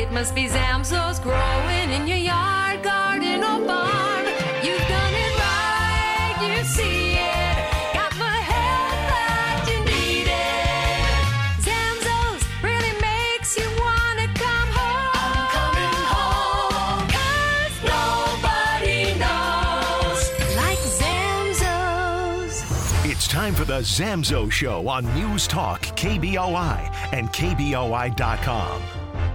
It must be Zamzows growing in your yard, garden, or barn. You've done it right, you see it. Got the help that you needed. Zamzows really makes you wanna come home. I'm coming home. 'Cause nobody knows like Zamzows. It's time for the Zamzow Show on News Talk, KBOI, and KBOI.com.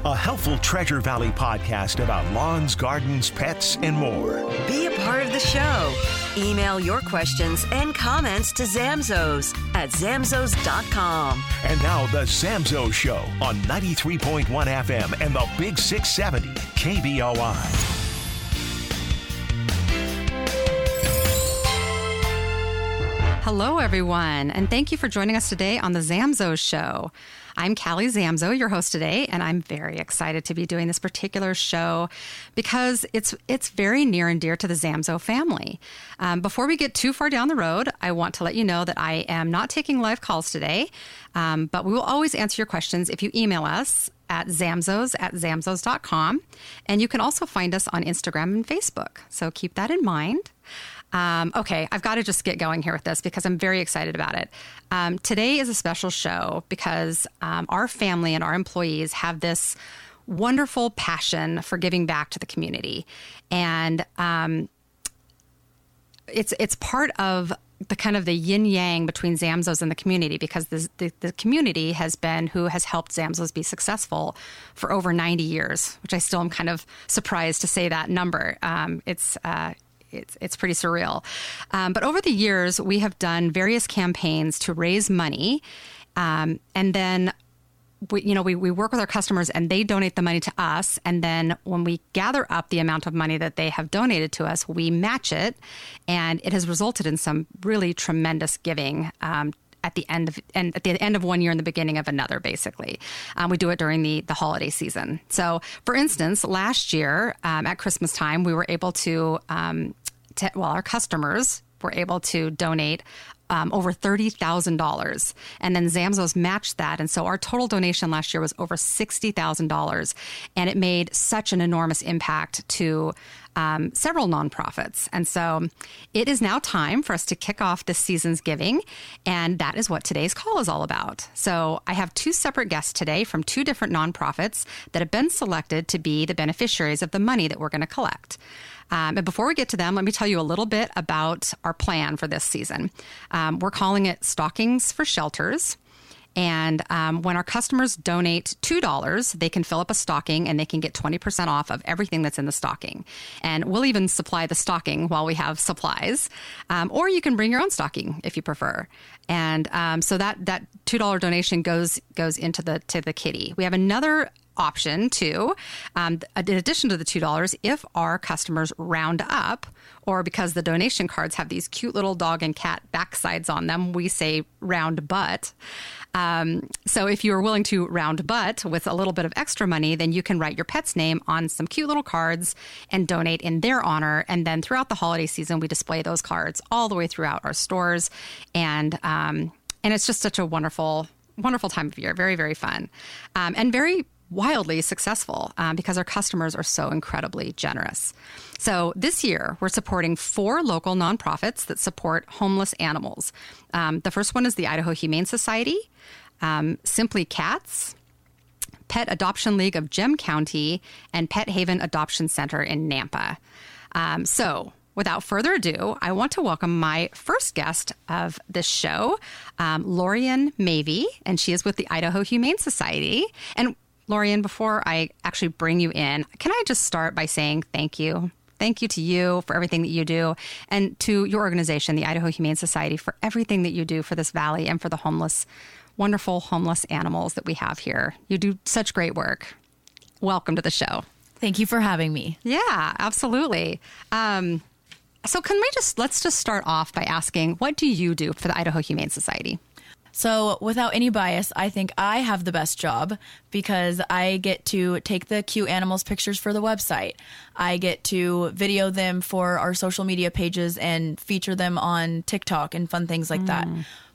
A helpful Treasure Valley podcast about lawns, gardens, pets, and more. Be a part of the show. Email your questions and comments to Zamzows at zamzows.com. And now, the Zamzow Show on 93.1 FM and the Big 670 KBOI. Hello, everyone, and thank you for joining us today on the Zamzow Show. I'm Callie Zamzow, your host today, and I'm very excited to be doing this particular show because it's it's very near and dear to the Zamzow family. Um, before we get too far down the road, I want to let you know that I am not taking live calls today, um, but we will always answer your questions if you email us at zamzows at zamzows.com. And you can also find us on Instagram and Facebook. So keep that in mind. Um, okay, I've got to just get going here with this because I'm very excited about it. Um, today is a special show because um, our family and our employees have this wonderful passion for giving back to the community, and um, it's it's part of the kind of the yin yang between Zamzows and the community because the, the, community has been who has helped Zamzows be successful for over 90 years, which I still am kind of surprised to say that number. Um, it's uh, it's, it's pretty surreal. Um, but over the years, we have done various campaigns to raise money. Um, and then we, you know, we, we work with our customers and they donate the money to us. And then when we gather up the amount of money that they have donated to us, we match it. And it has resulted in some really tremendous giving um, at the end of and at the end of one year and the beginning of another basically um, we do it during the the holiday season so for instance last year um, at christmas time we were able to, um, to well our customers were able to donate um, over $30,000. And then Zamzows matched that. And so our total donation last year was over $60,000. And it made such an enormous impact to um, several nonprofits. And so it is now time for us to kick off this season's giving. And that is what today's call is all about. So I have two separate guests today from two different nonprofits that have been selected to be the beneficiaries of the money that we're going to collect. Um, and before we get to them, let me tell you a little bit about our plan for this season. Um, we're calling it Stockings for Shelters. And um, when our customers donate $2, they can fill up a stocking and they can get 20% off of everything that's in the stocking. And we'll even supply the stocking while we have supplies. Um, or you can bring your own stocking if you prefer. And um, so that, that $2 donation goes, goes into the, to the kitty. We have another option too, um, in addition to the $2, if our customers round up, or because the donation cards have these cute little dog and cat backsides on them, we say round butt. Um, so if you are willing to round butt with a little bit of extra money, then you can write your pet's name on some cute little cards and donate in their honor. And then throughout the holiday season, we display those cards all the way throughout our stores. And, um, and it's just such a wonderful, wonderful time of year. Very, very fun. Um, and very wildly successful um, because our customers are so incredibly generous. So this year, we're supporting four local nonprofits that support homeless animals. Um, the first one is the Idaho Humane Society, um, Simply Cats, Pet Adoption League of Gem County, and Pet Haven Adoption Center in Nampa. Um, so, Without further ado, I want to welcome my first guest of this show, um, Lorian Mavey, and she is with the Idaho Humane Society. And Lorian, before I actually bring you in, can I just start by saying thank you? Thank you to you for everything that you do, and to your organization, the Idaho Humane Society, for everything that you do for this valley and for the homeless, wonderful homeless animals that we have here. You do such great work. welcome to the show. Thank you for having me. Yeah, absolutely. Um, so, can we just let's just start off by asking, what do you do for the Idaho Humane Society? So, without any bias, I think I have the best job because I get to take the cute animals pictures for the website. I get to video them for our social media pages and feature them on TikTok and fun things like mm. that.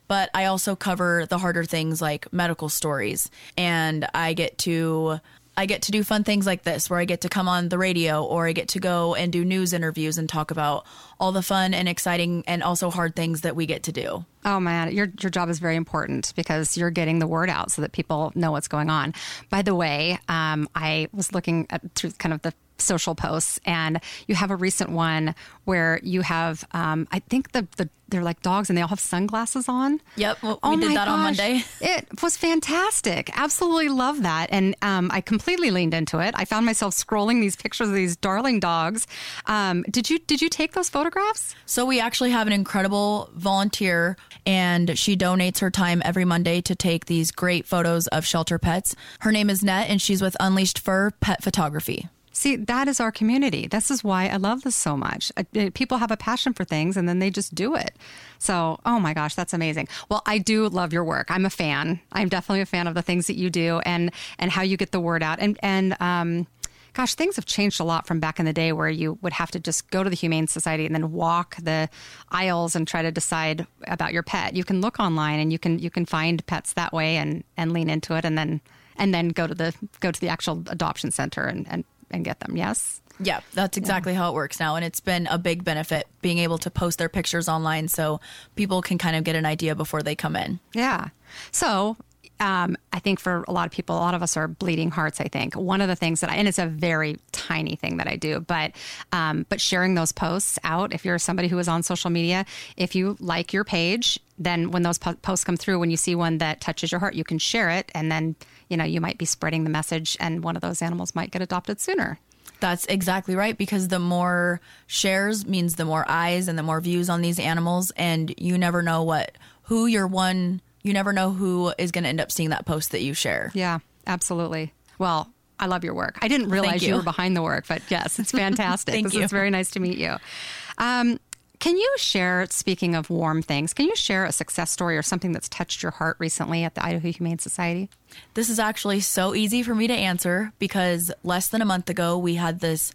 But I also cover the harder things like medical stories. And I get to I get to do fun things like this where I get to come on the radio or I get to go and do news interviews and talk about all the fun and exciting and also hard things that we get to do. Oh man, your your job is very important because you're getting the word out so that people know what's going on. By the way, um, I was looking at through kind of the social posts, and you have a recent one where you have, um, I think the, the they're like dogs and they all have sunglasses on. Yep, well, oh we did that gosh. on Monday. It was fantastic. Absolutely love that, and um, I completely leaned into it. I found myself scrolling these pictures of these darling dogs. Um, did you did you take those photographs? So we actually have an incredible volunteer, and she donates her time every Monday to take these great photos of shelter pets. Her name is Net, and she's with Unleashed Fur Pet Photography. See, that is our community. This is why I love this so much. Uh, uh, people have a passion for things and then they just do it. So, oh my gosh, that's amazing. Well, I do love your work. I'm a fan. I'm definitely a fan of the things that you do and and how you get the word out. And and um, gosh, things have changed a lot from back in the day where you would have to just go to the Humane Society and then walk the aisles and try to decide about your pet. You can look online and you can you can find pets that way and and lean into it and then and then go to the go to the actual adoption center and, and and get them. Yes. Yeah, that's exactly yeah. how it works now. And it's been a big benefit being able to post their pictures online so people can kind of get an idea before they come in. Yeah. So um, I think for a lot of people, a lot of us are bleeding hearts. I think one of the things that I, and it's a very tiny thing that I do, but um, but sharing those posts out. If you're somebody who is on social media, if you like your page, then when those po- posts come through, when you see one that touches your heart, you can share it, and then you know, you might be spreading the message and one of those animals might get adopted sooner. That's exactly right because the more shares means the more eyes and the more views on these animals and you never know what who your one you never know who is going to end up seeing that post that you share. Yeah, absolutely. Well, I love your work. I didn't realize you. you. were behind the work, but yes, it's fantastic. Thank you. It's very nice to meet you. Um, can you share, speaking of warm things, can you share a success story or something that's touched your heart recently at the Idaho Humane Society? This is actually so easy for me to answer because less than a month ago we had this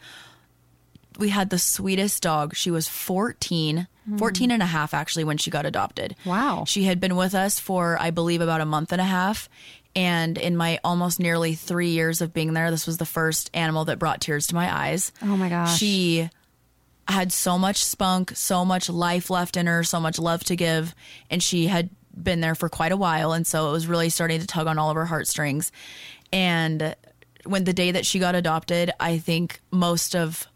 we had the sweetest dog. She was 14, mm. 14 and a half actually when she got adopted. Wow. She had been with us for I believe about a month and a half and in my almost nearly 3 years of being there, this was the first animal that brought tears to my eyes. Oh my gosh. She had so much spunk, so much life left in her, so much love to give, and she had been there for quite a while, and so it was really starting to tug on all of her heartstrings. And when the day that she got adopted, I think most of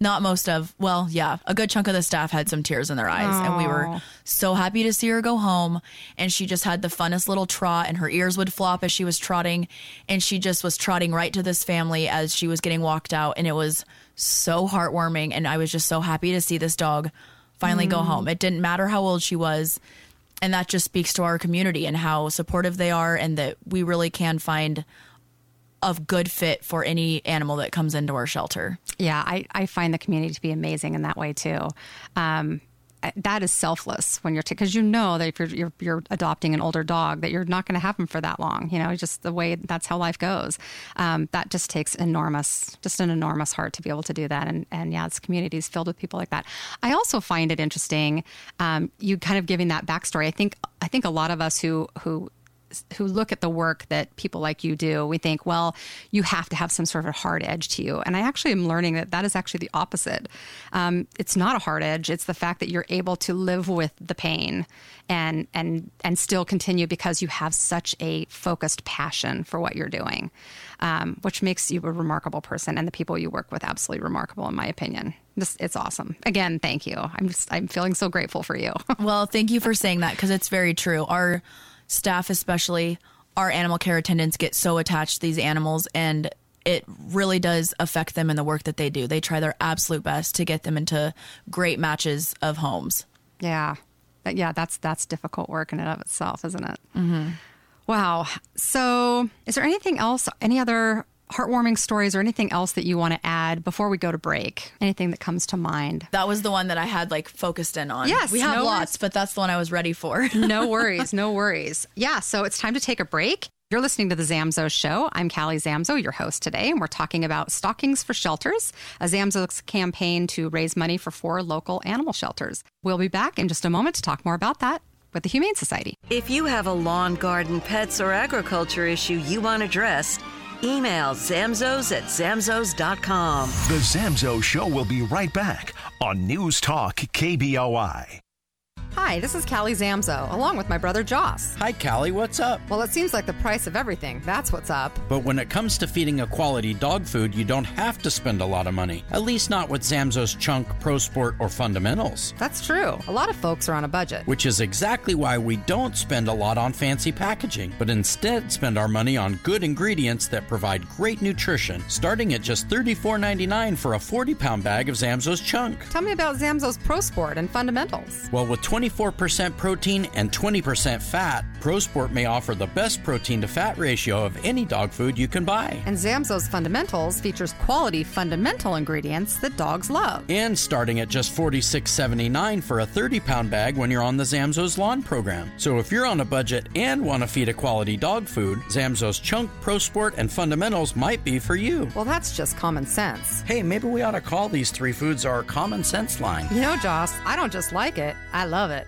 not most of, well, yeah, a good chunk of the staff had some tears in their eyes. Aww. And we were so happy to see her go home. And she just had the funnest little trot, and her ears would flop as she was trotting. And she just was trotting right to this family as she was getting walked out. And it was so heartwarming. And I was just so happy to see this dog finally mm. go home. It didn't matter how old she was. And that just speaks to our community and how supportive they are, and that we really can find a good fit for any animal that comes into our shelter. Yeah, I, I find the community to be amazing in that way too. Um, that is selfless when you're because t- you know that if you're, you're, you're adopting an older dog that you're not going to have him for that long you know just the way that's how life goes. Um, that just takes enormous just an enormous heart to be able to do that. And and yeah it's communities filled with people like that. I also find it interesting um, you kind of giving that backstory. I think I think a lot of us who who who look at the work that people like you do, we think, well, you have to have some sort of a hard edge to you. And I actually am learning that that is actually the opposite. Um, it's not a hard edge. It's the fact that you're able to live with the pain and and and still continue because you have such a focused passion for what you're doing, um, which makes you a remarkable person and the people you work with absolutely remarkable, in my opinion. It's awesome. Again, thank you. I'm just I'm feeling so grateful for you. well, thank you for saying that because it's very true. Our staff, especially our animal care attendants, get so attached to these animals and it really does affect them in the work that they do. They try their absolute best to get them into great matches of homes. Yeah. Yeah, that's that's difficult work in and of itself, isn't it? Mm-hmm. Wow. So, is there anything else, any other heartwarming stories or anything else that you want to add before we go to break? Anything that comes to mind? That was the one that I had like focused in on. Yes, we have no lots, worries. but that's the one I was ready for. no worries, no worries. Yeah, so it's time to take a break. You're listening to the Zamzow Show. I'm Callie Zamzow, your host today, and we're talking about Stockings for Shelters, a Zamzow's campaign to raise money for four local animal shelters. We'll be back in just a moment to talk more about that with the Humane Society. If you have a lawn, garden, pets, or agriculture issue you want addressed, email zamzows at zamzows.com. The Zamzow Show will be right back on News Talk KBOI. Hi, this is Callie Zamzow, along with my brother Joss. Hi, Callie, what's up? Well, it seems like the price of everything. That's what's up. But when it comes to feeding a quality dog food, you don't have to spend a lot of money. At least not with Zamzow's Chunk, Pro Sport, or Fundamentals. That's true. A lot of folks are on a budget. Which is exactly why we don't spend a lot on fancy packaging, but instead spend our money on good ingredients that provide great nutrition, starting at just $34.99 for a 40 pound bag of Zamzow's Chunk. Tell me about Zamzow's Pro Sport and Fundamentals. Well, with 24% protein and 20% fat, Pro Sport may offer the best protein to fat ratio of any dog food you can buy. And Zamzow's Fundamentals features quality fundamental ingredients that dogs love. And starting at just $46.79 for a 30 pound bag when you're on the Zamzow's Lawn program. So if you're on a budget and want to feed a quality dog food, Zamzow's Chunk, Pro Sport, and Fundamentals might be for you. Well, that's just common sense. Hey, maybe we ought to call these three foods our common sense line. You know, Joss, I don't just like it, I love it.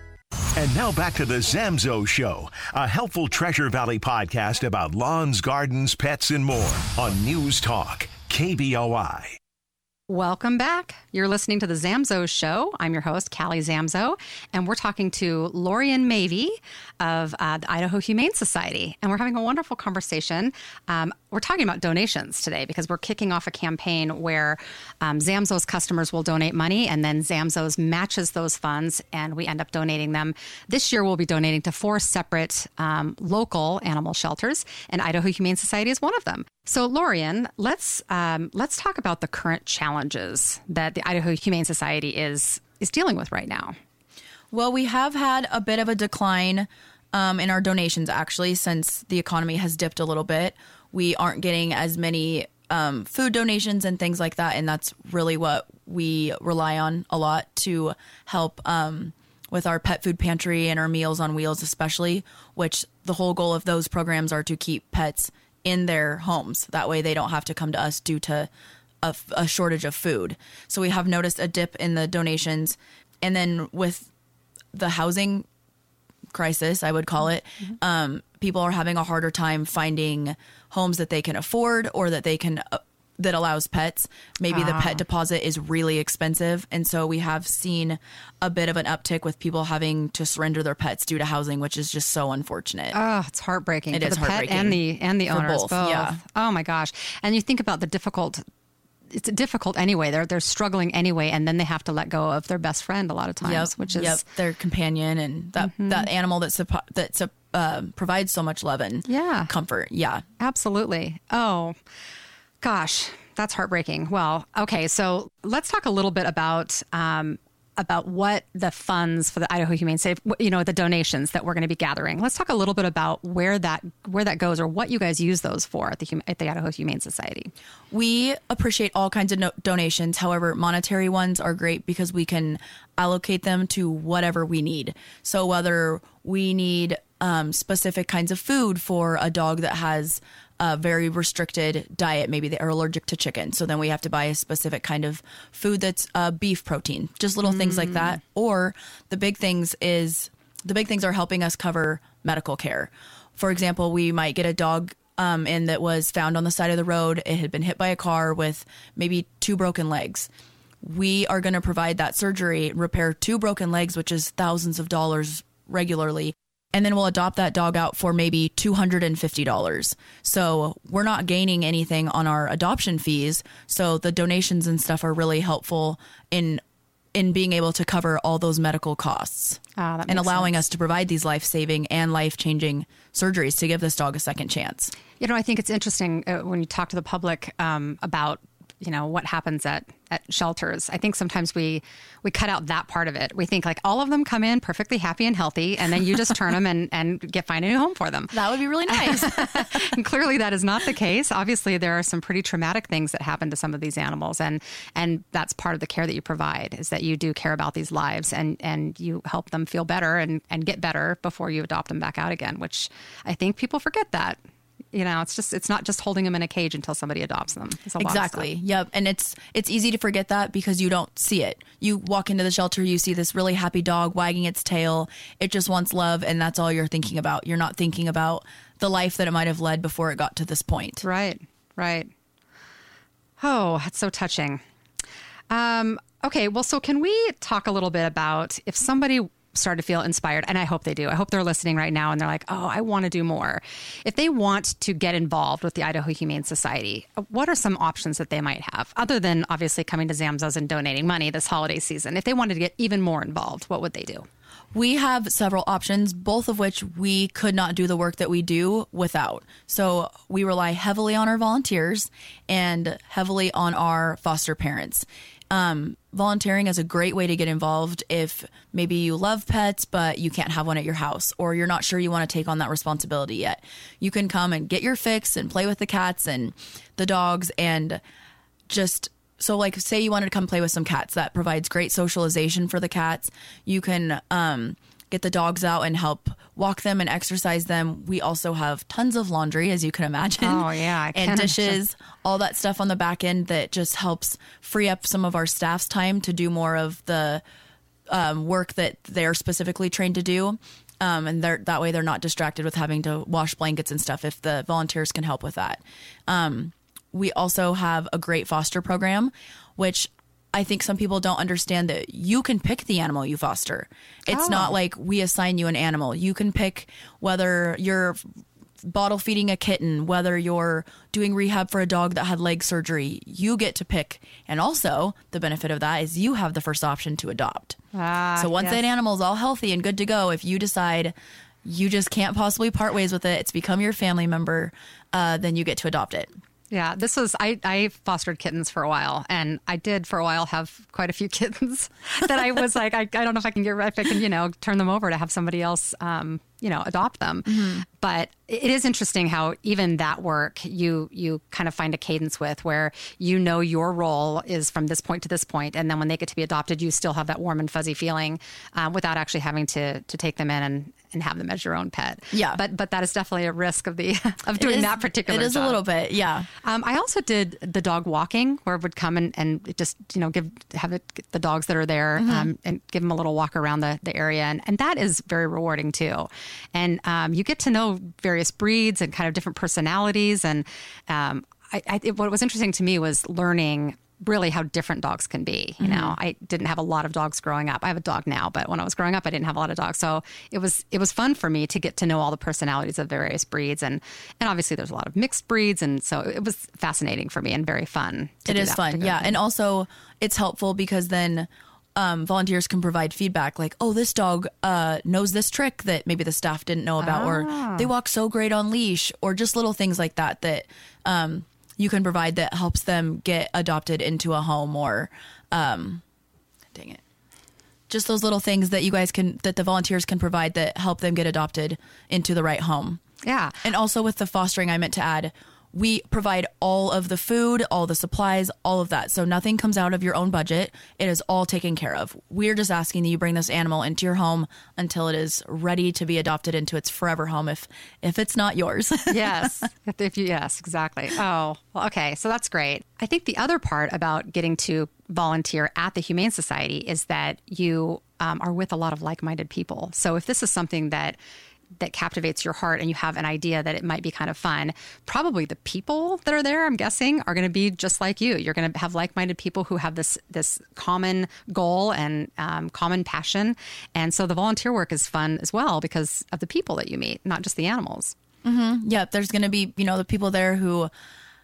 And now back to the Zamzow Show, a helpful Treasure Valley podcast about lawns, gardens, pets, and more on News Talk KBOI. Welcome back. You're listening to the Zamzow Show. I'm your host, Callie Zamzow, and we're talking to Lorian Mavey of uh, the Idaho Humane Society. And we're having a wonderful conversation. Um, we're talking about donations today because we're kicking off a campaign where um, Zamzow's customers will donate money and then Zamzow's matches those funds and we end up donating them. This year, we'll be donating to four separate um, local animal shelters, and Idaho Humane Society is one of them. So, Lorian, let's um, let's talk about the current challenges that the Idaho Humane Society is is dealing with right now. Well, we have had a bit of a decline um, in our donations actually since the economy has dipped a little bit. We aren't getting as many um, food donations and things like that, and that's really what we rely on a lot to help um, with our pet food pantry and our Meals on Wheels, especially. Which the whole goal of those programs are to keep pets in their homes. That way, they don't have to come to us due to a, a shortage of food. So we have noticed a dip in the donations, and then with the housing crisis, I would call it, um, people are having a harder time finding homes that they can afford or that they can. Uh, that allows pets. Maybe the pet deposit is really expensive. And so we have seen a bit of an uptick with people having to surrender their pets due to housing, which is just so unfortunate. Oh, it's heartbreaking. It is the heartbreaking. and the and the owners both, yeah. Oh my gosh! And you think about the difficult. It's difficult anyway. They're they're struggling anyway, and then they have to let go of their best friend a lot of times, Yep, which is yep, their companion and that that animal that suppo- that uh, provides so much love and Yeah. comfort. Yeah, Absolutely. Oh, gosh, that's heartbreaking. Well, okay, so let's talk a little bit about um, about what the funds for the Idaho Humane Safe, you know, the donations that we're going to be gathering. Let's talk a little bit about where that where that goes or what you guys use those for at the at the Idaho Humane Society. we appreciate all kinds of no- donations. However, monetary ones are great because we can allocate them to whatever we need. So whether we need um, specific kinds of food for a dog that has a very restricted diet, maybe they are allergic to chicken, so then we have to buy a specific kind of food that's uh, beef protein, just little things like that. Or the big things is the big things are helping us cover medical care. For example, we might get a dog um, in that was found on the side of the road. It had been hit by a car with maybe two broken legs. We are going to provide that surgery, repair two broken legs, which is thousands of dollars regularly. And then we'll adopt that dog out for maybe $250. So we're not gaining anything on our adoption fees. So the donations and stuff are really helpful in in being able to cover all those medical costs Ah, and allowing sense. us to provide these life saving and life changing surgeries to give this dog a second chance. You know, I think it's interesting uh, when you talk to the public um, about you know what happens at at shelters. I think sometimes we we cut out that part of it. We think like all of them come in perfectly happy and healthy, and then you just turn them and and get find a new home for them. That would be really nice. and clearly that is not the case. Obviously, there are some pretty traumatic things that happen to some of these animals, and and that's part of the care that you provide is that you do care about these lives and and you help them feel better and and get better before you adopt them back out again. Which I think people forget that. You know, it's just it's not just holding them in a cage until somebody adopts them. It's a lot of exactly. Yep. And it's it's easy to forget that because you don't see it. You walk into the shelter, you see this really happy dog wagging its tail. It just wants love and that's all you're thinking about. You're not thinking about the life that it might have led before it got to this point. Right, right. Oh, that's so touching. Um, okay, well, so can we talk a little bit about if somebody started to feel inspired, and I hope they do. I hope they're listening right now and they're like, oh, I want to do more. If they want to get involved with the Idaho Humane Society, what are some options that they might have, other than obviously coming to Zamzows and donating money this holiday season? If they wanted to get even more involved, what would they do? We have several options, both of which we could not do the work that we do without. So we rely heavily on our volunteers and heavily on our foster parents. Um, volunteering is a great way to get involved if maybe you love pets, but you can't have one at your house, or you're not sure you want to take on that responsibility yet. You can come and get your fix and play with the cats and the dogs and just so like say you wanted to come play with some cats that provides great socialization for the cats you can um, get the dogs out and help walk them and exercise them. We also have tons of laundry as you can imagine. Oh, yeah, I and dishes all that stuff on the back end that just helps free up some of our staff's time to do more of the um, work that they're specifically trained to do. Um, and they're, that way they're not distracted with having to wash blankets and stuff if the volunteers can help with that. Um, we also have a great foster program, which I think some people don't understand that you can pick the animal you foster. It's Oh. not like we assign you an animal. You can pick whether you're bottle feeding a kitten, whether you're doing rehab for a dog that had leg surgery. You get to pick. And also, the benefit of that is you have the first option to adopt. Ah, so once yes. that animal's all healthy and good to go, if you decide you just can't possibly part ways with it, it's become your family member, uh, then you get to adopt it. Yeah, this was I, I fostered kittens for a while, and I did for a while have quite a few kittens that I was like, I, I don't know if I can get if I can you know turn them over to have somebody else um, you know adopt them. But it is interesting how even that work you you kind of find a cadence with where you know your role is from this point to this point, and then when they get to be adopted, you still have that warm and fuzzy feeling uh, without actually having to to take them in and and have them as your own pet. Yeah. but but that is definitely a risk of the of doing is- that particular. It is job. a little bit, yeah. Um, I also did the dog walking, where it would come and, and just you know give have it, the dogs that are there um, and give them a little walk around the, the area, and, and that is very rewarding too. And um, you get to know various breeds and kind of different personalities. And um, I, I, it- what was interesting to me was learning really how different dogs can be. You know, I didn't have a lot of dogs growing up. I have a dog now, but when I was growing up, I didn't have a lot of dogs. So it was it was fun for me to get to know all the personalities of the various breeds, and and obviously there's a lot of mixed breeds, and so it was fascinating for me and very fun. to It is fun, yeah. thing. And also, it's helpful because then um, volunteers can provide feedback like, oh, this dog uh, knows this trick that maybe the staff didn't know about, Ah. or they walk so great on leash, or just little things like that that um, you can provide that helps them get adopted into a home or, um, dang it. Just those little things that you guys can, that the volunteers can provide that help them get adopted into the right home. yeah. And also with the fostering, I meant to add, we provide all of the food, all the supplies, all of that. So nothing comes out of your own budget. It is all taken care of. We're just asking that you bring this animal into your home until it is ready to be adopted into its forever home if if it's not yours. yes. If, you, yes, exactly. Oh, well, okay. So that's great. I think the other part about getting to volunteer at the Humane Society is that you um, are with a lot of like-minded people. So if this is something that that captivates your heart and you have an idea that it might be kind of fun, probably the people that are there, I'm guessing, are going to be just like you. You're going to have like-minded people who have this this common goal and um, common passion, and so the volunteer work is fun as well because of the people that you meet, not just the animals. yep, there's going to be, you know, the people there who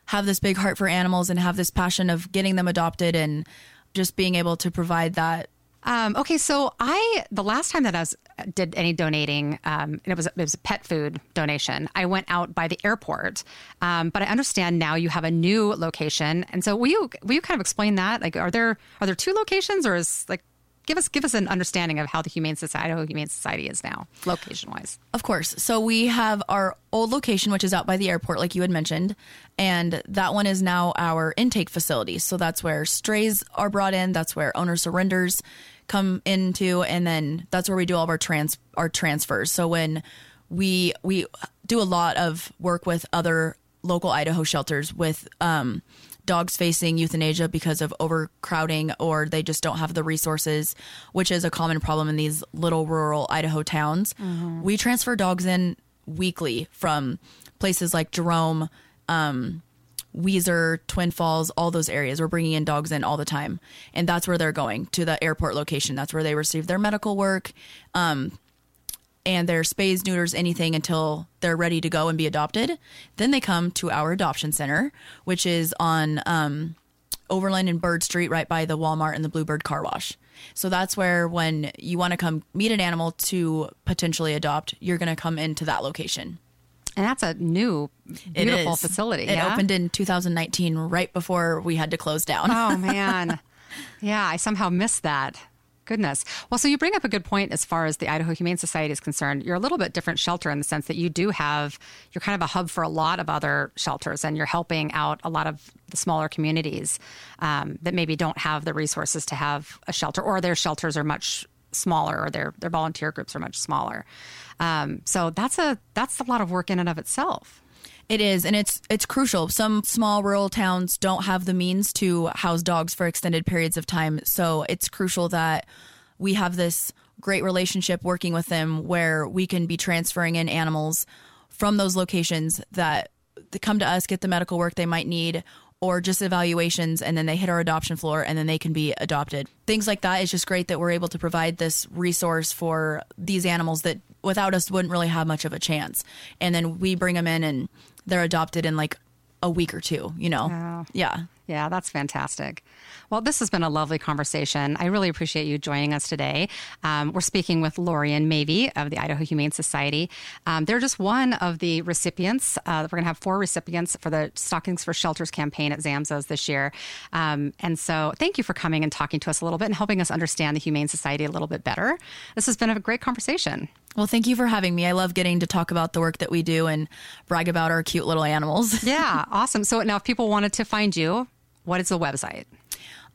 have this big heart for animals and have this passion of getting them adopted and just being able to provide that Um, okay, so I the last time that I was did any donating, um, and it was it was a pet food donation. I went out by the airport, um, but I understand now you have a new location, and so will you will you kind of explain that? Like, are there are there two locations, or is like give us give us an understanding of how the Humane Society, Idaho Humane Society is now, location wise. Of course. So we have our old location, which is out by the airport, like you had mentioned, and that one is now our intake facility. So that's where strays are brought in. That's where owner surrenders come into, and then that's where we do all of our trans our transfers. So when we we do a lot of work with other local Idaho shelters with um, dogs facing euthanasia because of overcrowding or they just don't have the resources, which is a common problem in these little rural Idaho towns. Mm-hmm. We transfer dogs in weekly from places like Jerome, um, Weiser, Twin Falls, all those areas. We're bringing in dogs in all the time. And that's where they're going to the airport location. That's where they receive their medical work. Um, and their spays, neuters, anything until they're ready to go and be adopted. Then they come to our adoption center, which is on um, Overland and Bird Street, right by the Walmart and the Bluebird Car Wash. So that's where, when you want to come meet an animal to potentially adopt, you're going to come into that location. And that's a new, beautiful facility. It yeah? opened in 2019, right before we had to close down. Oh, man. yeah, I somehow missed that. Goodness. Well, so you bring up a good point as far as the Idaho Humane Society is concerned. You're a little bit different shelter in the sense that you do have, you're kind of a hub for a lot of other shelters and you're helping out a lot of the smaller communities um, that maybe don't have the resources to have a shelter or their shelters are much smaller or their, their volunteer groups are much smaller. Um, so that's a, that's a lot of work in and of itself. It is, and it's it's crucial. Some small rural towns don't have the means to house dogs for extended periods of time, so it's crucial that we have this great relationship working with them where we can be transferring in animals from those locations that come to us, get the medical work they might need, or just evaluations, and then they hit our adoption floor and then they can be adopted. Things like that is just great that we're able to provide this resource for these animals that without us wouldn't really have much of a chance. And then we bring them in and they're adopted in like a week or two, you know? Wow. Yeah. Yeah, that's fantastic. Well, this has been a lovely conversation. I really appreciate you joining us today. Um, we're speaking with Lorian Mavey of the Idaho Humane Society. Um, they're just one of the recipients. Uh, we're going to have four recipients for the Stockings for Shelters campaign at Zamzows this year. Um, and so thank you for coming and talking to us a little bit and helping us understand the Humane Society a little bit better. This has been a great conversation. Well, thank you for having me. I love getting to talk about the work that we do and brag about our cute little animals. yeah, awesome. So now, if people wanted to find you, what is the website?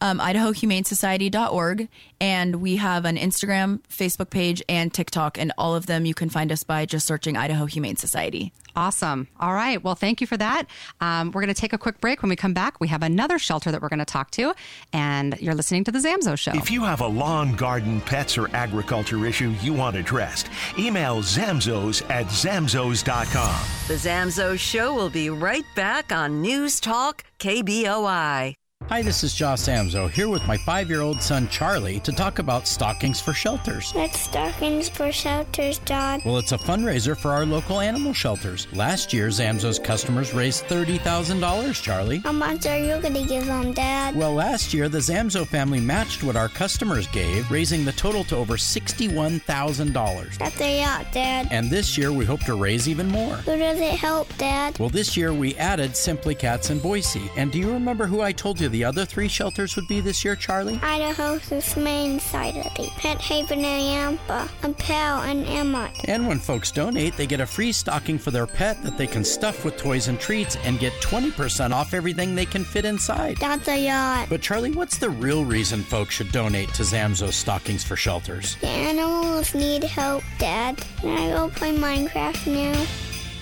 Um, IdahoHumaneSociety.org. And we have an Instagram, Facebook page, and TikTok. And all of them you can find us by just searching Idaho Humane Society. Awesome. All right. Well, thank you for that. Um, we're going to take a quick break. When we come back, we have another shelter that we're going to talk to, and you're listening to the Zamzow Show. If you have a lawn, garden, pets, or agriculture issue you want addressed, email zamzows at zamzows.com. The Zamzow Show will be right back on News Talk KBOI. Hi, this is Josh Zamzow here with my five year old son Charlie to talk about Stockings for Shelters. What's Stockings for Shelters, Dad? Well, it's a fundraiser for our local animal shelters. Last year, Zamzow's customers raised $30,000, Charlie. How much are you going to give them, Dad? Well, last year, the Zamzow family matched what our customers gave, raising the total to over $61,000. That's a lot, Dad. And this year, we hope to raise even more. Who does it help, Dad? Well, this year, we added Simply Cats in Boise. And do you remember who I told you the other three shelters would be this year, Charlie? Idaho's Humane Society, Pet Haven and Nampa, and Pal and Emmett. And when folks donate, they get a free stocking for their pet that they can stuff with toys and treats and get 20% off everything they can fit inside. That's a lot. But Charlie, what's the real reason folks should donate to Zamzow's Stockings for Shelters? The animals need help, Dad. Can I go play Minecraft now?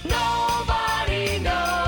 Nobody knows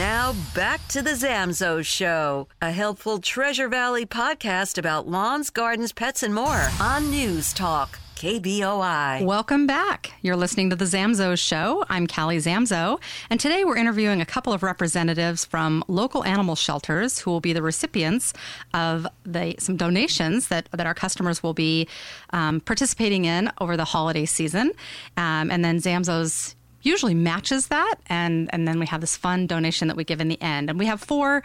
now back to the Zamzow Show, a helpful Treasure Valley podcast about lawns, gardens, pets, and more on News Talk. KBOI. Welcome back. You're listening to the Zamzow Show. I'm Callie Zamzow, and today we're interviewing a couple of representatives from local animal shelters who will be the recipients of the some donations that that our customers will be um, participating in over the holiday season, um, and then Zamzo's usually matches that and and then we have this fun donation that we give in the end and we have four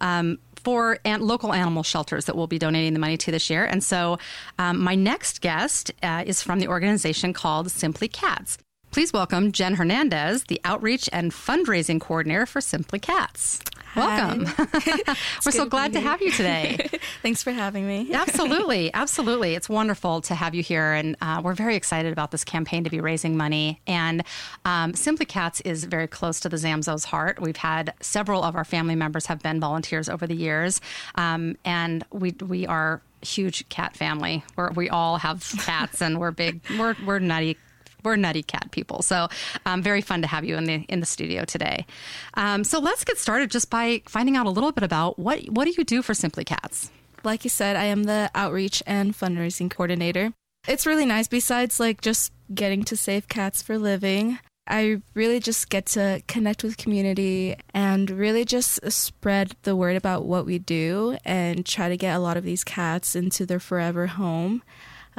um, for an- local animal shelters that we'll be donating the money to this year. And so, um, my next guest uh, is from the organization called Simply Cats. Please welcome Jen Hernandez, the outreach and fundraising coordinator for Simply Cats. Welcome. We're so glad to have you today. Thanks for having me. absolutely, absolutely. It's wonderful to have you here, and uh, we're very excited about this campaign to be raising money. And um, Simply Cats is very close to the Zamzows' heart. We've had several of our family members have been volunteers over the years, um, and we we are huge cat family. We're, we all have cats, and we're big. We're we're nutty we're nutty cat people. So um, very fun to have you in the in the studio today. Um, so let's get started just by finding out a little bit about what what do you do for Simply Cats. Like you said, I am the outreach and fundraising coordinator. It's really nice. Besides, like just getting to save cats for living. I really just get to connect with community and really just spread the word about what we do and try to get a lot of these cats into their forever home.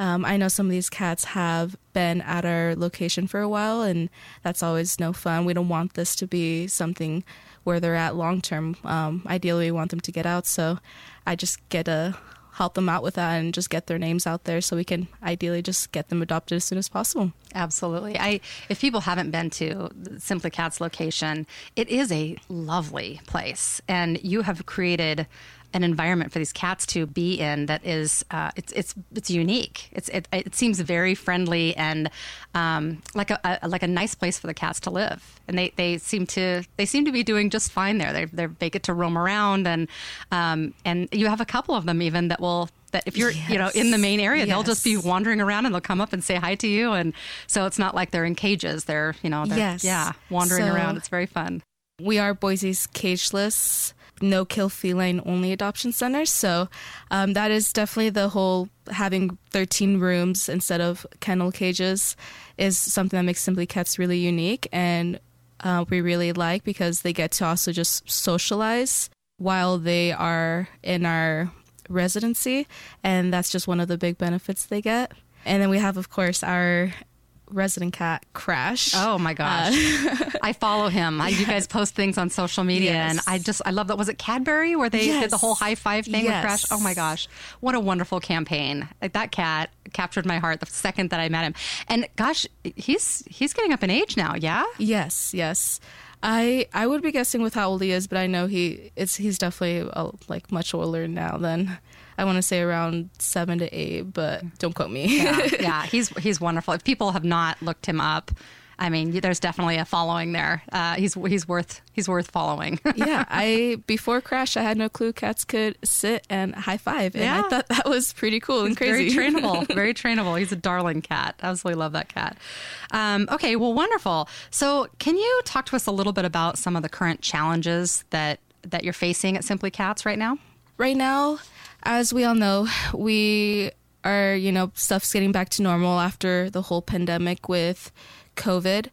Um, I know some of these cats have been at our location for a while, and that's always no fun. We don't want this to be something where they're at long term. Um, ideally, we want them to get out. So I just get to help them out with that and just get their names out there so we can ideally just get them adopted as soon as possible. Absolutely. I if people haven't been to Simply Cats location, it is a lovely place and you have created an environment for these cats to be in that is uh, it's it's it's unique. It's it, it seems very friendly and um, like a, a, like a nice place for the cats to live. And they, they seem to they seem to be doing just fine there. They they they get to roam around and um, and you have a couple of them even that will that if you're yes. you know in the main area yes. they'll just be wandering around and they'll come up and say hi to you and so it's not like they're in cages they're you know they're, yes. yeah wandering so around it's very fun we are boise's cageless no kill feline only adoption centers. So um, that is definitely the whole having 13 rooms instead of kennel cages is something that makes Simply Cats really unique. And uh, we really like because they get to also just socialize while they are in our residency. And that's just one of the big benefits they get. And then we have, of course, our resident cat Crash. Oh my gosh, uh, I follow him. I, you guys post things on social media, yes. and I just I love that. Was it Cadbury where they yes. did the whole high five thing yes. with Crash? Oh my gosh, what a wonderful campaign! Like that cat captured my heart the second that I met him. And gosh, he's he's getting up in age now. Yeah. Yes. Yes. I I would be guessing with how old he is, but I know he it's he's definitely uh, like much older now than I want to say around seven to eight, but don't quote me. yeah, yeah, he's he's wonderful. If people have not looked him up, I mean, there's definitely a following there. Uh, he's he's worth he's worth following. yeah, I before Crash, I had no clue cats could sit and high five, and yeah. I thought that was pretty cool and crazy. Very trainable, very trainable. He's a darling cat. Absolutely love that cat. Um, okay, well, wonderful. So, can you talk to us a little bit about some of the current challenges that that you're facing at Simply Cats right now? Right now, as we all know, we are, you know, stuff's getting back to normal after the whole pandemic with COVID.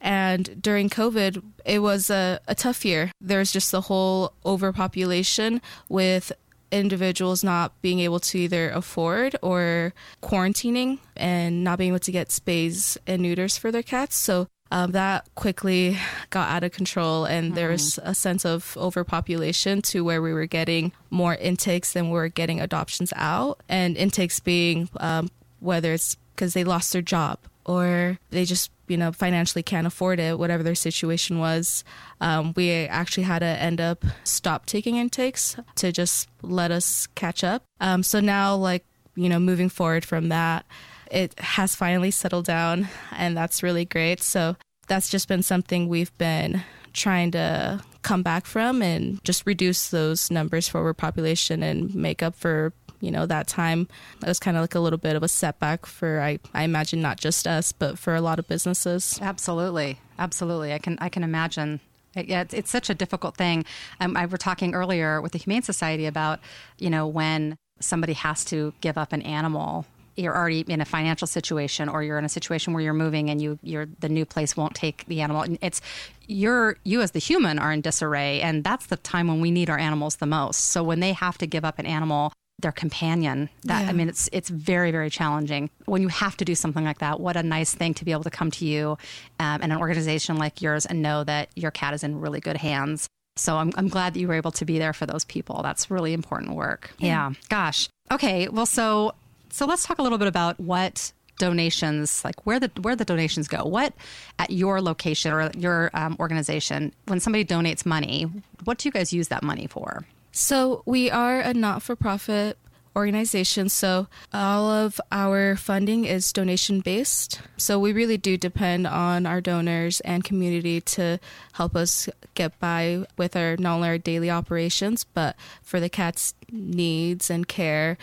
And during COVID, it was a, a tough year. There's just the whole overpopulation with individuals not being able to either afford or quarantining and not being able to get spays and neuters for their cats. So um, that quickly got out of control, and mm-hmm. there was a sense of overpopulation to where we were getting more intakes than we were getting adoptions out. And intakes being um, whether it's because they lost their job or they just you know financially can't afford it whatever their situation was um, we actually had to end up stop taking intakes to just let us catch up um, so now like you know moving forward from that it has finally settled down, and that's really great. So that's just been something we've been trying to come back from and just reduce those numbers for overpopulation and make up for you know that time. That was kind of like a little bit of a setback for I, I imagine not just us but for a lot of businesses. Absolutely. Absolutely. I can i can imagine. Yeah, it's, it's such a difficult thing. Um, I were talking earlier with the Humane Society about, you know, when somebody has to give up an animal. You're already in a financial situation or you're in a situation where you're moving and you you're the new place won't take the animal. It's you're you as the human are in disarray and that's the time when we need our animals the most. So when they have to give up an animal their companion that yeah. i mean it's it's very very challenging when you have to do something like that what a nice thing to be able to come to you um, and an organization like yours and know that your cat is in really good hands So I'm, I'm glad that you were able to be there for those people. That's really important work. Yeah. yeah. Gosh. Okay. Well, so so let's talk a little bit about what donations like where the where the donations go what at your location or your um, organization when somebody donates money what do you guys use that money for so we are a not-for-profit organization so all of our funding is donation based so we really do depend on our donors and community to help us get by with our not only our daily operations but for the cats needs and care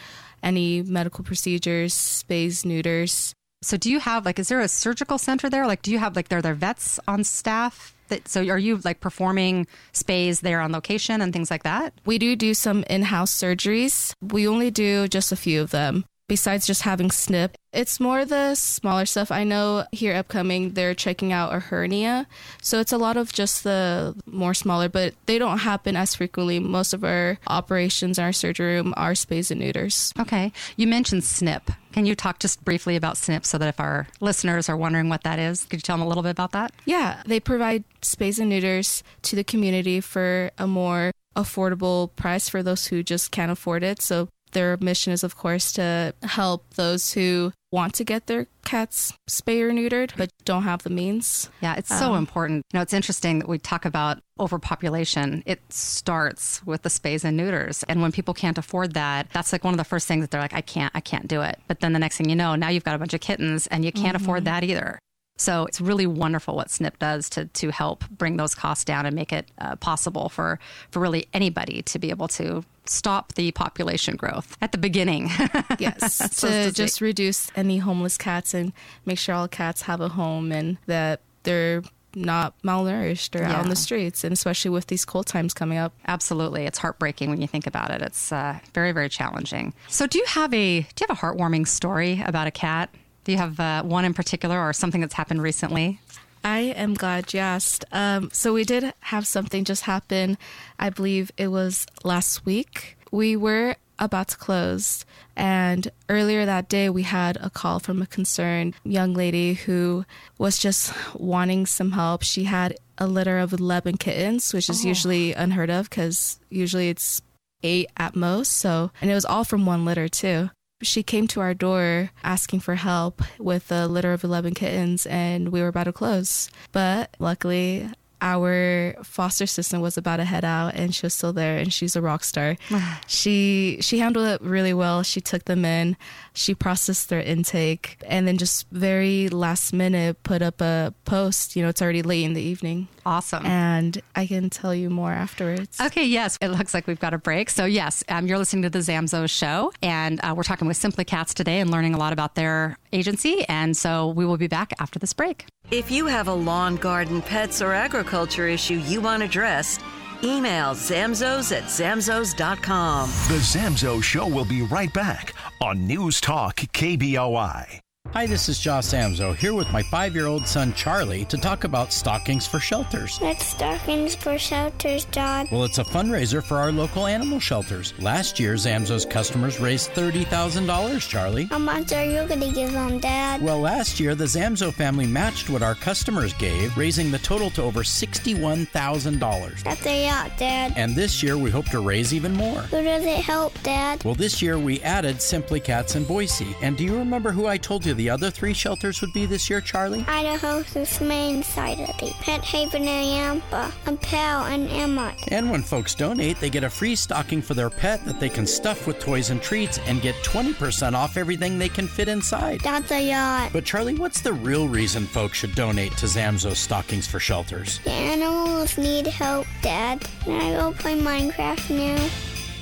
any medical procedures, spays, neuters. So, do you have like, is there a surgical center there? Like, do you have like, are there vets on staff? That, so, are you like performing spays there on location and things like that? We do do some in house surgeries. We only do just a few of them besides just having snip it's more the smaller stuff. I know here upcoming they're checking out a hernia. So it's a lot of just the more smaller but they don't happen as frequently. Most of our operations in our surgery room are spays and neuters. Okay. You mentioned snip. Can you talk just briefly about snip so that if our listeners are wondering what that is could you tell them a little bit about that? Yeah. They provide spays and neuters to the community for a more affordable price for those who just can't afford it. So their mission is, of course, to help those who want to get their cats spayed or neutered but don't have the means. Yeah, it's so um, important. You know, it's interesting that we talk about overpopulation. It starts with the spays and neuters. And when people can't afford that, that's like one of the first things that they're like, I can't, I can't do it. But then the next thing you know, now you've got a bunch of kittens and you can't mm-hmm. afford that either. So it's really wonderful what SNIP does to to help bring those costs down and make it uh, possible for for really anybody to be able to stop the population growth at the beginning. yes, to, to just reduce any homeless cats and make sure all cats have a home and that they're not malnourished or yeah. out on the streets, and especially with these cold times coming up. Absolutely, it's heartbreaking when you think about it. It's uh, very, very challenging. So, do you have a do you have a heartwarming story about a cat? Do you have uh, one in particular or something that's happened recently? I am glad you asked. Um, so we did have something just happen. I believe it was last week. We were about to close, and earlier that day we had a call from a concerned young lady who was just wanting some help. She had a litter of 11 kittens, which is oh. usually unheard of because usually it's eight at most. So, and it was all from one litter too she came to our door asking for help with a litter of 11 kittens and we were about to close. But luckily, our foster system was about to head out and she was still there and she's a rock star. she she handled it really well. She took them in, she processed their intake and then just very last minute put up a post, you know, it's already late in the evening. Awesome. And I can tell you more afterwards. Okay, yes. It looks like we've got a break. So, yes, um, you're listening to the Zamzow show and uh, we're talking with Simply Cats today and learning a lot about their agency and so we will be back after this break. If you have a lawn, garden, pets, or agriculture issue you want addressed, email zamzows at zamzows.com. The Zamzow Show will be right back on News Talk KBOI. Hi, this is Josh Zamzow here with my five year old son Charlie to talk about Stockings for Shelters. What's Stockings for Shelters, Dad? Well, it's a fundraiser for our local animal shelters. Last year, Zamzow's customers raised $30,000, Charlie. How much are you going to give them, Dad? Well, last year, the Zamzow family matched what our customers gave, raising the total to over $61,000. That's a lot, Dad. And this year, we hope to raise even more. Who does it help, Dad? Well, this year, we added Simply Cats in Boise. And do you remember who I told you the other three shelters would be this year, Charlie? Idaho Humane Society, Pet Haven, and Nampa, and Pal and Emmett. And when folks donate, they get a free stocking for their pet that they can stuff with toys and treats and get 20% off everything they can fit inside. That's a yacht. But Charlie, what's the real reason folks should donate to Zamzow's Stockings for Shelters? The animals need help, Dad. Can I go play Minecraft now?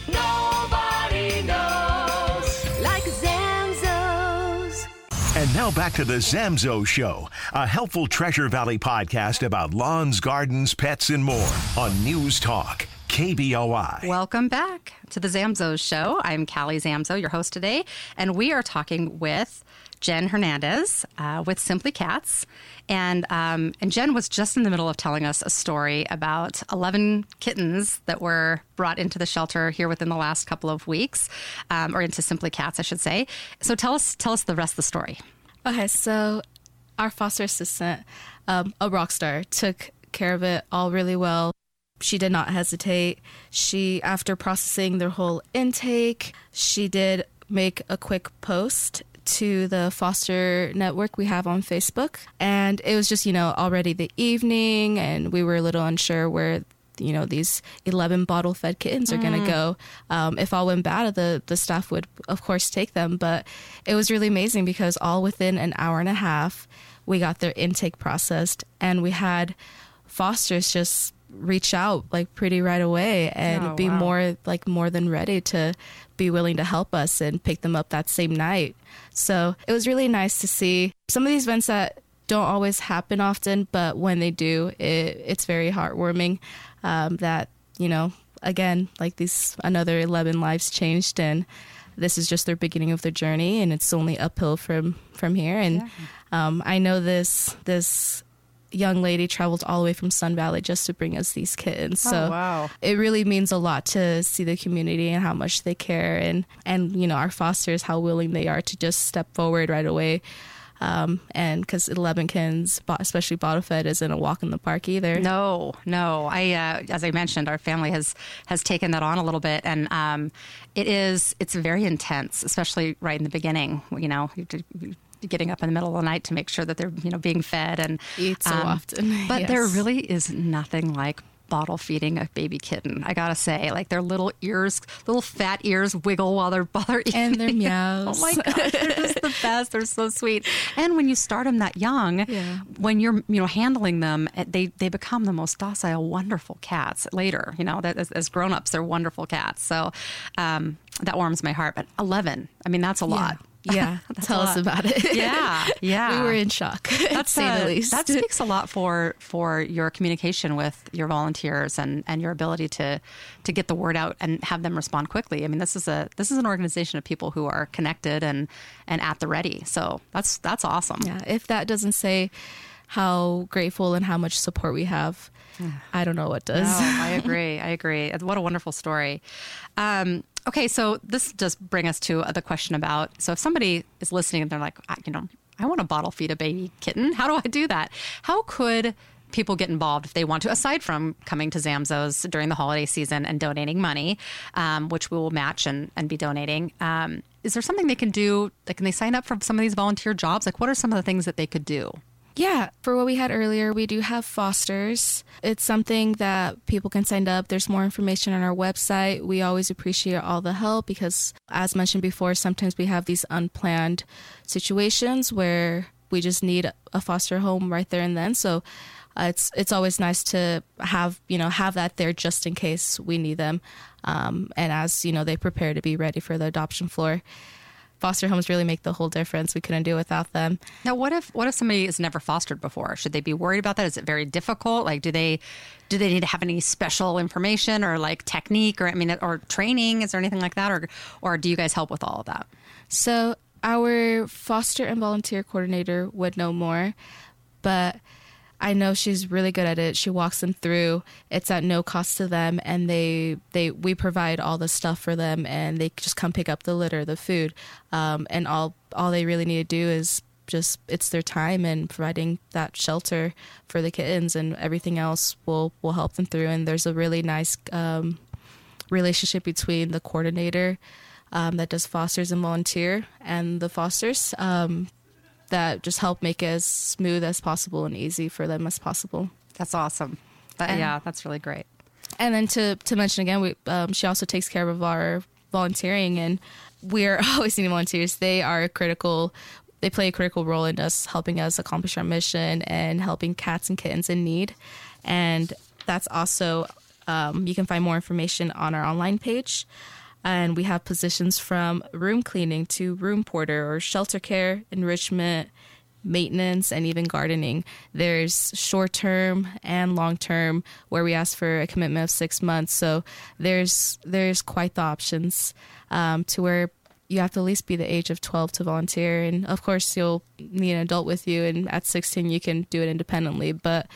Nobody knows and now back to the Zamzow Show, a helpful Treasure Valley podcast about lawns, gardens, pets, and more on News Talk. KBOI. Welcome back to the Zamzow Show. I'm Callie Zamzow, your host today, and we are talking with Jen Hernandez uh, with Simply Cats. And, um, and Jen was just in the middle of telling us a story about 11 kittens that were brought into the shelter here within the last couple of weeks, um, or into Simply Cats, I should say. So tell us, tell us the rest of the story. Okay, so our foster assistant, um, a rock star, took care of it all really well. she did not hesitate. She, after processing their whole intake, she did make a quick post to the foster network we have on Facebook. And it was just, you know, already the evening, and we were a little unsure where you know these 11 bottle fed kittens are mm. going to go um, if all went bad the, the staff would of course take them but it was really amazing because all within an hour and a half we got their intake processed and we had fosters just reach out like pretty right away and oh, be wow. more like more than ready to be willing to help us and pick them up that same night. So it was really nice to see some of these events that don't always happen often, but when they do, it, it's very heartwarming um, that, you know, again, like these another 11 lives changed and this is just their beginning of their journey and it's only uphill from from here and yeah. um, I know this this young lady traveled all the way from Sun Valley just to bring us these kittens. Oh, so wow. it really means a lot to see the community and how much they care and and you know our fosters how willing they are to just step forward right away. Um, and because Lebankins, especially bottle fed, isn't a walk in the park either. No, no. I, uh, as I mentioned, our family has has taken that on a little bit, and um, it is it's very intense, especially right in the beginning. You know, getting up in the middle of the night to make sure that they're you know being fed and eat so um, often. But yes. there really is nothing like bottle feeding a baby kitten. I gotta say, like their little ears, little fat ears wiggle while they're while they're eating. And their meows. oh my gosh, they're just the best. They're so sweet. And when you start them that young, yeah. when you're you know handling them, eh, they they become the most docile, wonderful cats later. You know, that as, as grown ups, they're wonderful cats. So um, that warms my heart. But eleven, I mean, that's a lot. Yeah, tell us about it. Yeah, yeah. we were in shock. That's say the least. That speaks a lot for for your communication with your volunteers and and your ability to to get the word out and have them respond quickly. I mean, this is a this is an organization of people who are connected and and at the ready. So that's that's awesome. Yeah, if that doesn't say how grateful and how much support we have. I don't know what does. No, I agree. I agree. What a wonderful story. Um, Okay, so this does bring us to the question about so if somebody is listening and they're like, you know, I want to bottle feed a baby kitten. How do I do that? How could people get involved if they want to, aside from coming to Zamzows during the holiday season and donating money, um, which we will match and, and be donating? Um, is there something they can do? Like, can they sign up for some of these volunteer jobs? Like, what are some of the things that they could do? Yeah, for what we had earlier, we do have fosters. It's something that people can sign up. There's more information on our website. We always appreciate all the help because, as mentioned before, sometimes we have these unplanned situations where we just need a foster home right there and then. So uh, it's it's always nice to have you know have that there just in case we need them, um, and as you know they prepare to be ready for the adoption floor foster homes really make the whole difference. We couldn't do without them. Now, what if what if somebody has never fostered before? Should they be worried about that? Is it very difficult? Like, do they do they need to have any special information or like technique or I mean or training? Is there anything like that, or or do you guys help with all of that? So our foster and volunteer coordinator would know more, but I know she's really good at it. She walks them through. It's at no cost to them, and they they we provide all the stuff for them, and they just come pick up the litter, the food, um, and all all they really need to do is just it's their time and providing that shelter for the kittens, and everything else will will help them through. And there's a really nice um, relationship between the coordinator. Um, that does fosters and volunteer and the fosters um, that just help make it as smooth as possible and easy for them as possible. That's awesome. That, and, yeah, that's really great. And then to to mention again, we, um, she also takes care of our volunteering, and we're always needing volunteers. They are critical. They play a critical role in us helping us accomplish our mission and helping cats and kittens in need. And that's also um, you can find more information on our online page and we have positions from room cleaning to room porter or shelter care, enrichment, maintenance, and even gardening. There's short term and long term where we ask for a commitment of six months. So there's there's quite the options um, to where you have to at least be the age of 12 to volunteer and of course you'll need an adult with you and at 16 you can do it independently but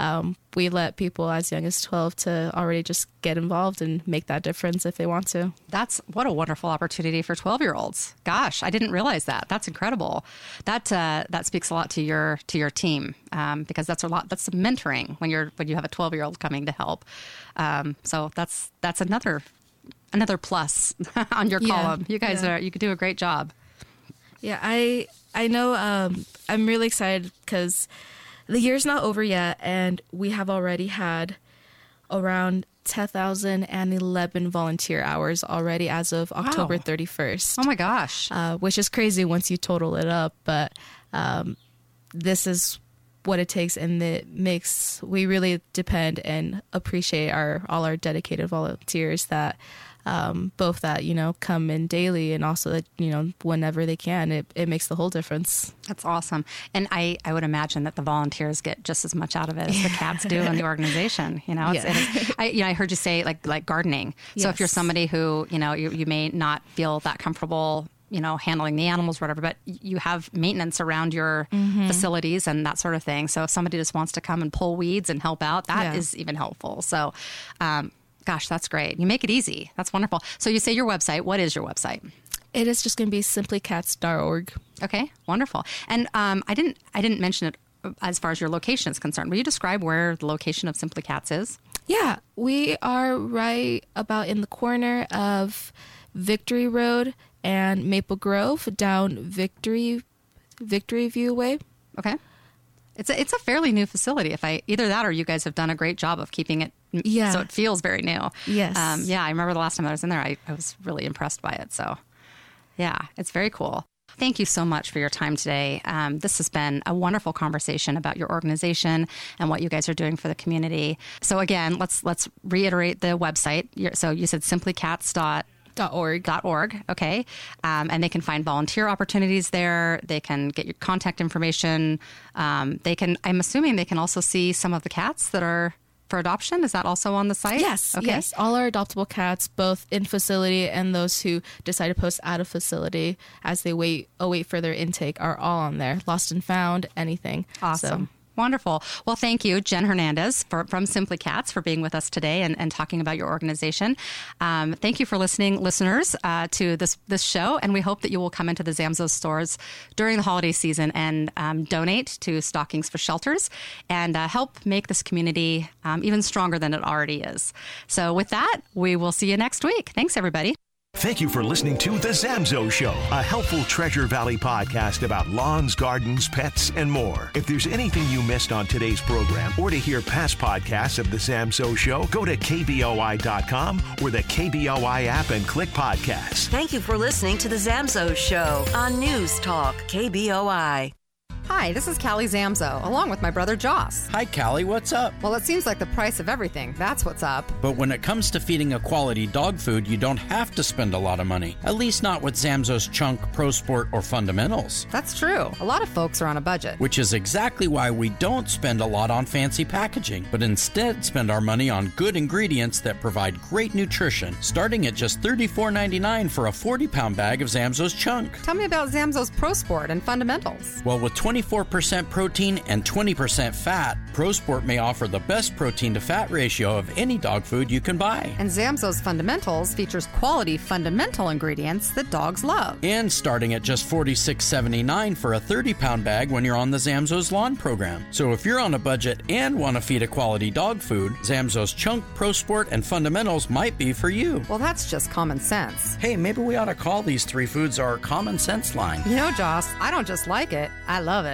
um, we let people as young as 12 to already just get involved and make that difference if they want to. That's what a wonderful opportunity for 12 year olds. Gosh, I didn't realize that. That's incredible. That uh, that speaks a lot to your to your team um, because that's a lot. That's mentoring when you're when you have a 12 year old coming to help. Um, so that's that's another another plus on your Yeah, column. You guys yeah. are you could do a great job. Yeah, I I know um, I'm really excited because the year's not over yet, and we have already had around 10,011 volunteer hours already as of October 31st. Oh my gosh. uh, which is crazy once you total it up. But um, this is what it takes, and it makes we really depend and appreciate our all our dedicated volunteers that. Um, both that you know come in daily and also that you know whenever they can it, it makes the whole difference That's awesome. And I, I would imagine that the volunteers get just as much out of it as the cats do in the organization. You know, it's, Yeah. it's, I, you know, I heard you say like, like gardening. So if you're somebody who, you know, you, you may not feel that comfortable, you know, handling the animals or whatever, but you have maintenance around your Mm-hmm. facilities and that sort of thing. So if somebody just wants to come and pull weeds and help out, that is Yeah. even helpful. So, um, gosh, that's great. You make it easy. That's wonderful. So you say your website. What is your website? it is just going to be simplycats.org Okay, wonderful. And um, I didn't I didn't mention it uh, as far as your location is concerned. Will you describe where the location of Simply Cats is? Yeah, we are right about in the corner of Victory Road and Maple Grove down Victory Victory View Way. Okay. It's a, it's a fairly new facility. If I either that or you guys have done a great job of keeping it Yeah. so it feels very new. Yes. Um, yeah, I remember the last time I was in there, I, I was really impressed by it. So, yeah, it's very cool. Thank you so much for your time today. Um, this has been a wonderful conversation about your organization and what you guys are doing for the community. So again, let's let's reiterate the website. So you said simplycats.org. Dot org. Dot org, okay, um, and they can find volunteer opportunities there. They can get your contact information. Um, they can. I'm assuming they can also see some of the cats that are for adoption. Is that also on the site? Yes, Okay. yes. All our adoptable cats, both in facility and those who decide to post out of facility as they wait await for their intake, are all on there. Lost and found, anything. Awesome. So, Wonderful. Well, thank you, Jen Hernandez for, from Simply Cats, for being with us today and, and talking about your organization. Um, thank you for listening, listeners, uh, to this this show, and we hope that you will come into the Zamzow stores during the holiday season and um, donate to Stockings for Shelters and uh, help make this community um, even stronger than it already is. So, with that, we will see you next week. Thanks, everybody. Thank you for listening to The Zamzow Show, a helpful Treasure Valley podcast about lawns, gardens, pets, and more. If there's anything you missed on today's program or to hear past podcasts of The Zamzow Show, go to KBOI.com or the KBOI app and click podcasts. Thank you for listening to The Zamzow Show on News Talk KBOI. Hi, this is Callie Zamzow, along with my brother Josh. Hi, Callie, what's up? Well, it seems like the price of everything. That's what's up. But when it comes to feeding a quality dog food, you don't have to spend a lot of money. At least not with Zamzow's Chunk, Pro Sport, or Fundamentals. That's true. A lot of folks are on a budget. Which is exactly why we don't spend a lot on fancy packaging, but instead spend our money on good ingredients that provide great nutrition, starting at just $34.99 for a 40 pound bag of Zamzow's Chunk. Tell me about Zamzow's Pro Sport and fundamentals. Well, with 24% protein and 20% fat, ProSport may offer the best protein to fat ratio of any dog food you can buy. And Zamzow's Fundamentals features quality fundamental ingredients that dogs love. And starting at just $46.79 for a 30 pound bag when you're on the Zamzow's Lawn program. So if you're on a budget and want to feed a quality dog food, Zamzow's Chunk, ProSport, and Fundamentals might be for you. Well, that's just common sense. Hey, maybe we ought to call these three foods our common sense line. You know, Josh, I don't just like it, I love it.